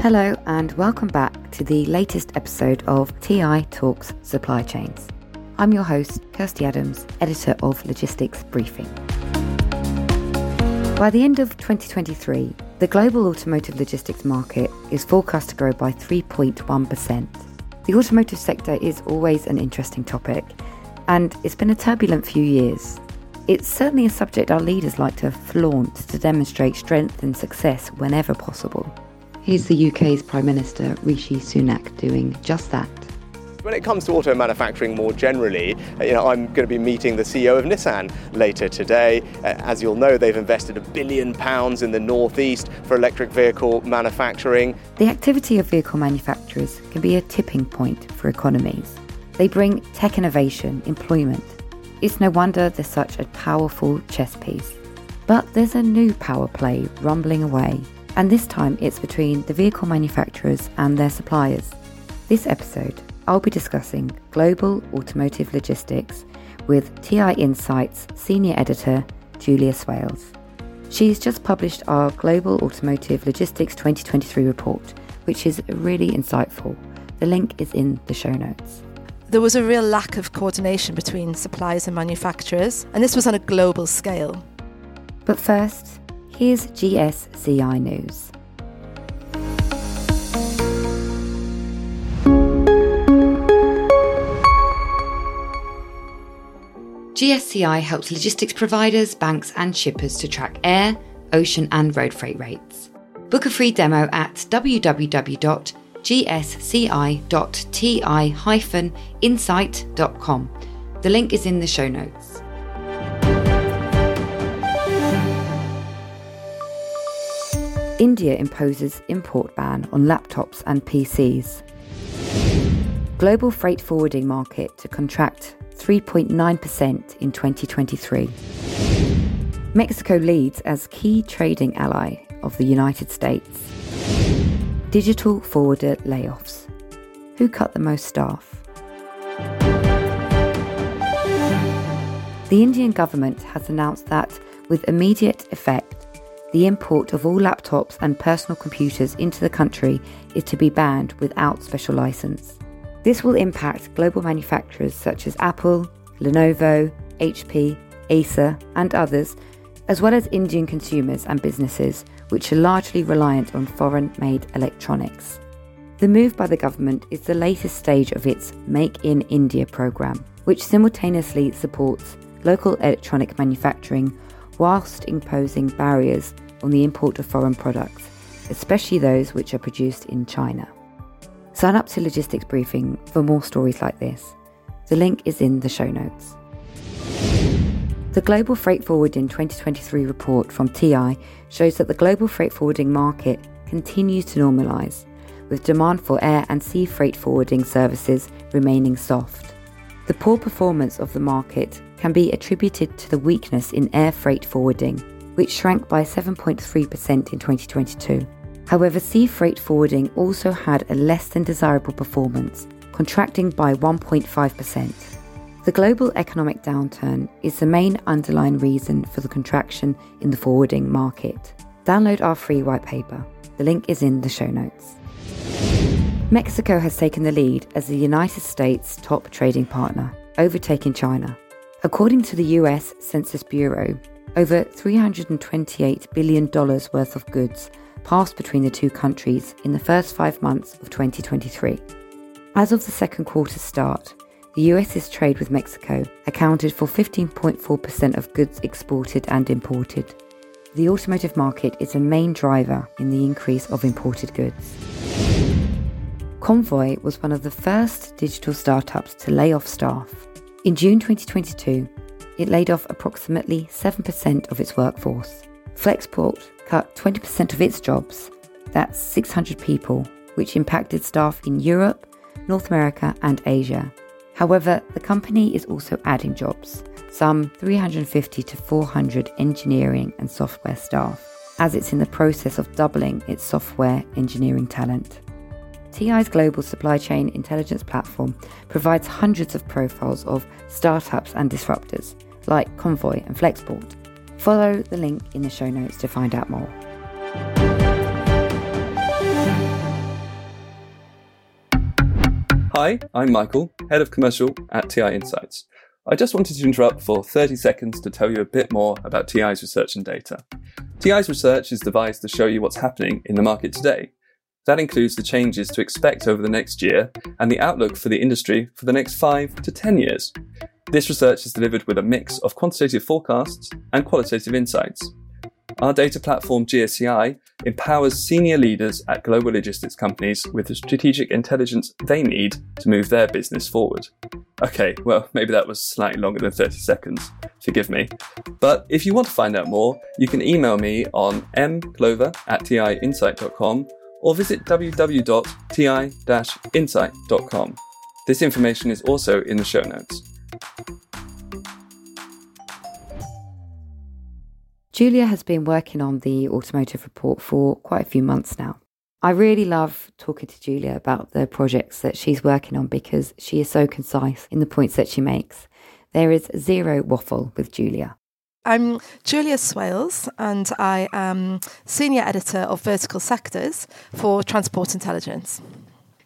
Hello, and welcome back to the latest episode of TI Talks Supply Chains. I'm your host, Kirsty Adams, editor of Logistics Briefing. By the end of 2023, the global automotive logistics market is forecast to grow by 3.1%. The automotive sector is always an interesting topic, and it's been a turbulent few years. It's certainly a subject our leaders like to flaunt to demonstrate strength and success whenever possible. Here's the UK's Prime Minister Rishi Sunak doing just that. When it comes to auto manufacturing more generally, uh, you know, I'm going to be meeting the CEO of Nissan later today. Uh, as you'll know, they've invested a billion pounds in the northeast for electric vehicle manufacturing. The activity of vehicle manufacturers can be a tipping point for economies. They bring tech innovation, employment. It's no wonder they're such a powerful chess piece. But there's a new power play rumbling away and this time it's between the vehicle manufacturers and their suppliers. This episode, I'll be discussing global automotive logistics with TI Insights senior editor Julia Swales. She's just published our Global Automotive Logistics 2023 report, which is really insightful. The link is in the show notes. There was a real lack of coordination between suppliers and manufacturers, and this was on a global scale. But first, Here's GSCI News. GSCI helps logistics providers, banks, and shippers to track air, ocean, and road freight rates. Book a free demo at www.gsci.ti-insight.com. The link is in the show notes. India imposes import ban on laptops and PCs. Global freight forwarding market to contract 3.9% in 2023. Mexico leads as key trading ally of the United States. Digital forwarder layoffs. Who cut the most staff? The Indian government has announced that, with immediate effect, the import of all laptops and personal computers into the country is to be banned without special license. This will impact global manufacturers such as Apple, Lenovo, HP, Acer, and others, as well as Indian consumers and businesses, which are largely reliant on foreign made electronics. The move by the government is the latest stage of its Make in India program, which simultaneously supports local electronic manufacturing whilst imposing barriers on the import of foreign products, especially those which are produced in China. Sign up to Logistics Briefing for more stories like this. The link is in the show notes. The Global Freight Forwarding 2023 report from TI shows that the global freight forwarding market continues to normalise, with demand for air and sea freight forwarding services remaining soft. The poor performance of the market can be attributed to the weakness in air freight forwarding, which shrank by 7.3% in 2022. However, sea freight forwarding also had a less than desirable performance, contracting by 1.5%. The global economic downturn is the main underlying reason for the contraction in the forwarding market. Download our free white paper. The link is in the show notes. Mexico has taken the lead as the United States' top trading partner, overtaking China. According to the US Census Bureau, over $328 billion worth of goods passed between the two countries in the first five months of 2023. As of the second quarter start, the US's trade with Mexico accounted for 15.4% of goods exported and imported. The automotive market is a main driver in the increase of imported goods. Convoy was one of the first digital startups to lay off staff. In June 2022, it laid off approximately 7% of its workforce. Flexport cut 20% of its jobs, that's 600 people, which impacted staff in Europe, North America, and Asia. However, the company is also adding jobs, some 350 to 400 engineering and software staff, as it's in the process of doubling its software engineering talent. TI's global supply chain intelligence platform provides hundreds of profiles of startups and disruptors like Convoy and Flexport. Follow the link in the show notes to find out more. Hi, I'm Michael, Head of Commercial at TI Insights. I just wanted to interrupt for 30 seconds to tell you a bit more about TI's research and data. TI's research is devised to show you what's happening in the market today. That includes the changes to expect over the next year and the outlook for the industry for the next 5 to 10 years. This research is delivered with a mix of quantitative forecasts and qualitative insights. Our data platform GSCI empowers senior leaders at global logistics companies with the strategic intelligence they need to move their business forward. Okay, well, maybe that was slightly longer than 30 seconds. Forgive me. But if you want to find out more, you can email me on mclover at tiinsight.com or visit www.ti-insight.com. This information is also in the show notes. Julia has been working on the automotive report for quite a few months now. I really love talking to Julia about the projects that she's working on because she is so concise in the points that she makes. There is zero waffle with Julia. I'm Julia Swales, and I am Senior Editor of Vertical Sectors for Transport Intelligence.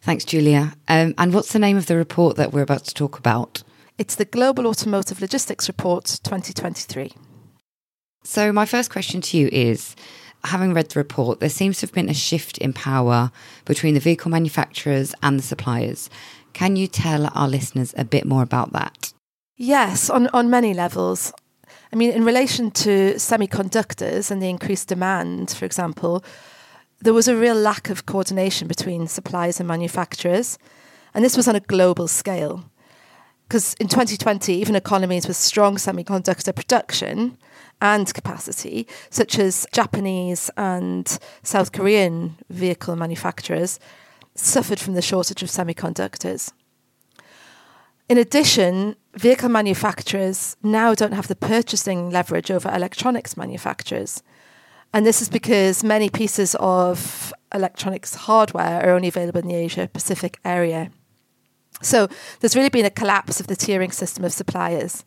Thanks, Julia. Um, and what's the name of the report that we're about to talk about? It's the Global Automotive Logistics Report 2023. So, my first question to you is having read the report, there seems to have been a shift in power between the vehicle manufacturers and the suppliers. Can you tell our listeners a bit more about that? Yes, on, on many levels. I mean, in relation to semiconductors and the increased demand, for example, there was a real lack of coordination between suppliers and manufacturers. And this was on a global scale. Because in 2020, even economies with strong semiconductor production and capacity, such as Japanese and South Korean vehicle manufacturers, suffered from the shortage of semiconductors. In addition, vehicle manufacturers now don't have the purchasing leverage over electronics manufacturers. And this is because many pieces of electronics hardware are only available in the Asia Pacific area. So there's really been a collapse of the tiering system of suppliers.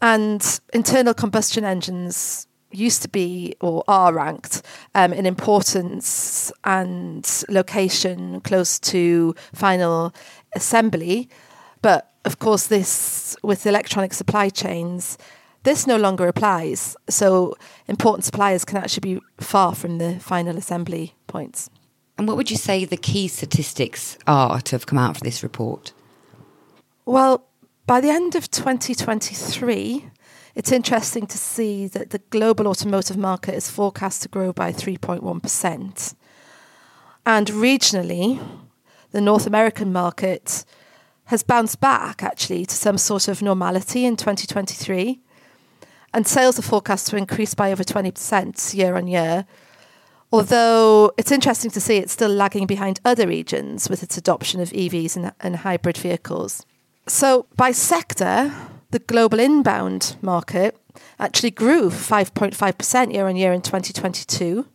And internal combustion engines used to be or are ranked um, in importance and location close to final assembly. But of course, this with electronic supply chains, this no longer applies. So important suppliers can actually be far from the final assembly points. And what would you say the key statistics are to have come out for this report? Well, by the end of 2023, it's interesting to see that the global automotive market is forecast to grow by 3.1%. And regionally, the North American market has bounced back actually to some sort of normality in 2023. And sales are forecast to increase by over 20% year on year. Although it's interesting to see it's still lagging behind other regions with its adoption of EVs and, and hybrid vehicles. So, by sector, the global inbound market actually grew 5.5% year on year in 2022.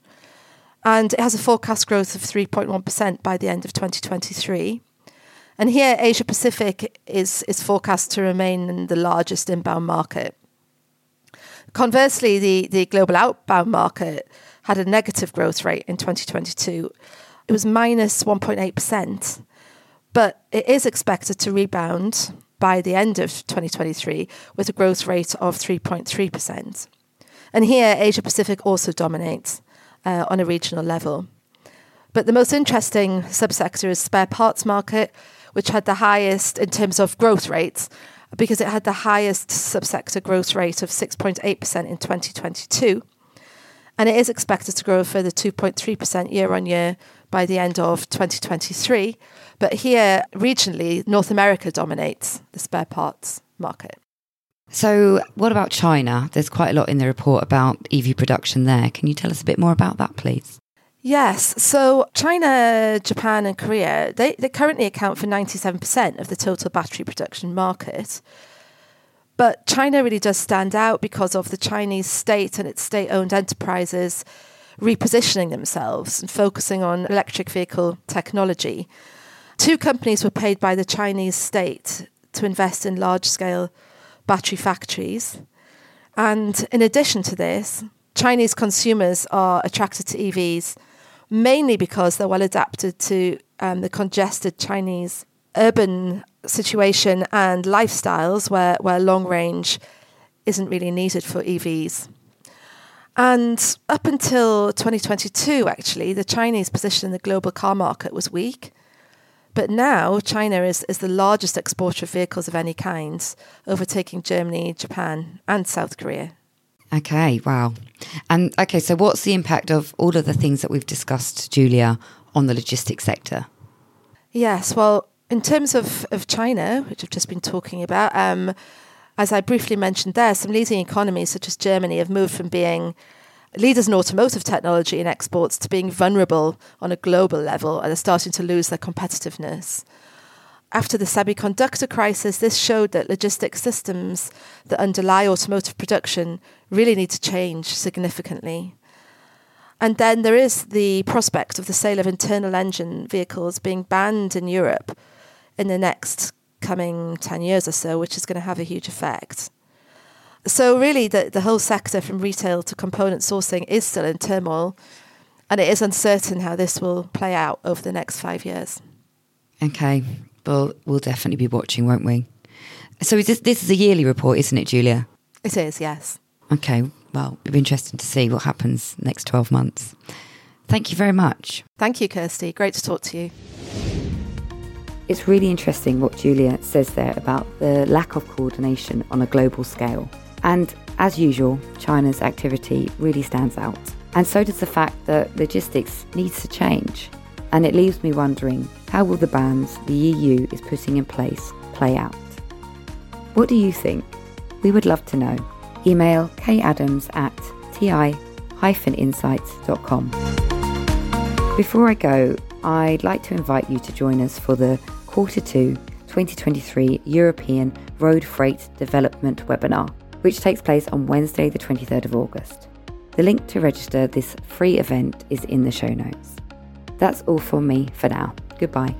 And it has a forecast growth of 3.1% by the end of 2023. And here, Asia Pacific is, is forecast to remain the largest inbound market. Conversely, the, the global outbound market had a negative growth rate in 2022. It was minus 1.8%, but it is expected to rebound by the end of 2023 with a growth rate of 3.3%. And here, Asia Pacific also dominates uh, on a regional level. But the most interesting subsector is spare parts market, which had the highest in terms of growth rates because it had the highest subsector growth rate of 6.8% in 2022. And it is expected to grow a further 2.3% year on year by the end of 2023. But here, regionally, North America dominates the spare parts market. So, what about China? There's quite a lot in the report about EV production there. Can you tell us a bit more about that, please? Yes. So China, Japan, and Korea, they, they currently account for 97% of the total battery production market. But China really does stand out because of the Chinese state and its state owned enterprises repositioning themselves and focusing on electric vehicle technology. Two companies were paid by the Chinese state to invest in large scale battery factories. And in addition to this, Chinese consumers are attracted to EVs mainly because they're well adapted to um, the congested Chinese urban situation and lifestyles where, where long range isn't really needed for EVs. And up until 2022, actually, the Chinese position in the global car market was weak. But now China is, is the largest exporter of vehicles of any kind, overtaking Germany, Japan, and South Korea. Okay, wow. And okay, so what's the impact of all of the things that we've discussed, Julia, on the logistics sector? Yes, well, in terms of, of China, which I've just been talking about, um, as I briefly mentioned there, some leading economies such as Germany have moved from being leaders in automotive technology and exports to being vulnerable on a global level and are starting to lose their competitiveness. After the semiconductor crisis, this showed that logistics systems that underlie automotive production really need to change significantly. And then there is the prospect of the sale of internal engine vehicles being banned in Europe in the next coming 10 years or so, which is going to have a huge effect. So, really, the, the whole sector from retail to component sourcing is still in turmoil, and it is uncertain how this will play out over the next five years. Okay, well, we'll definitely be watching, won't we? So, is this, this is a yearly report, isn't it, Julia? It is, yes. Okay, well, it'll be interesting to see what happens next 12 months. Thank you very much. Thank you, Kirsty. Great to talk to you. It's really interesting what Julia says there about the lack of coordination on a global scale. And as usual, China's activity really stands out. And so does the fact that logistics needs to change. And it leaves me wondering how will the bans the EU is putting in place play out? What do you think? We would love to know. Email kadams at ti-insights.com. Before I go, I'd like to invite you to join us for the Quarter 2 2023 European Road Freight Development webinar which takes place on Wednesday, the 23rd of August. The link to register this free event is in the show notes. That's all from me for now. Goodbye.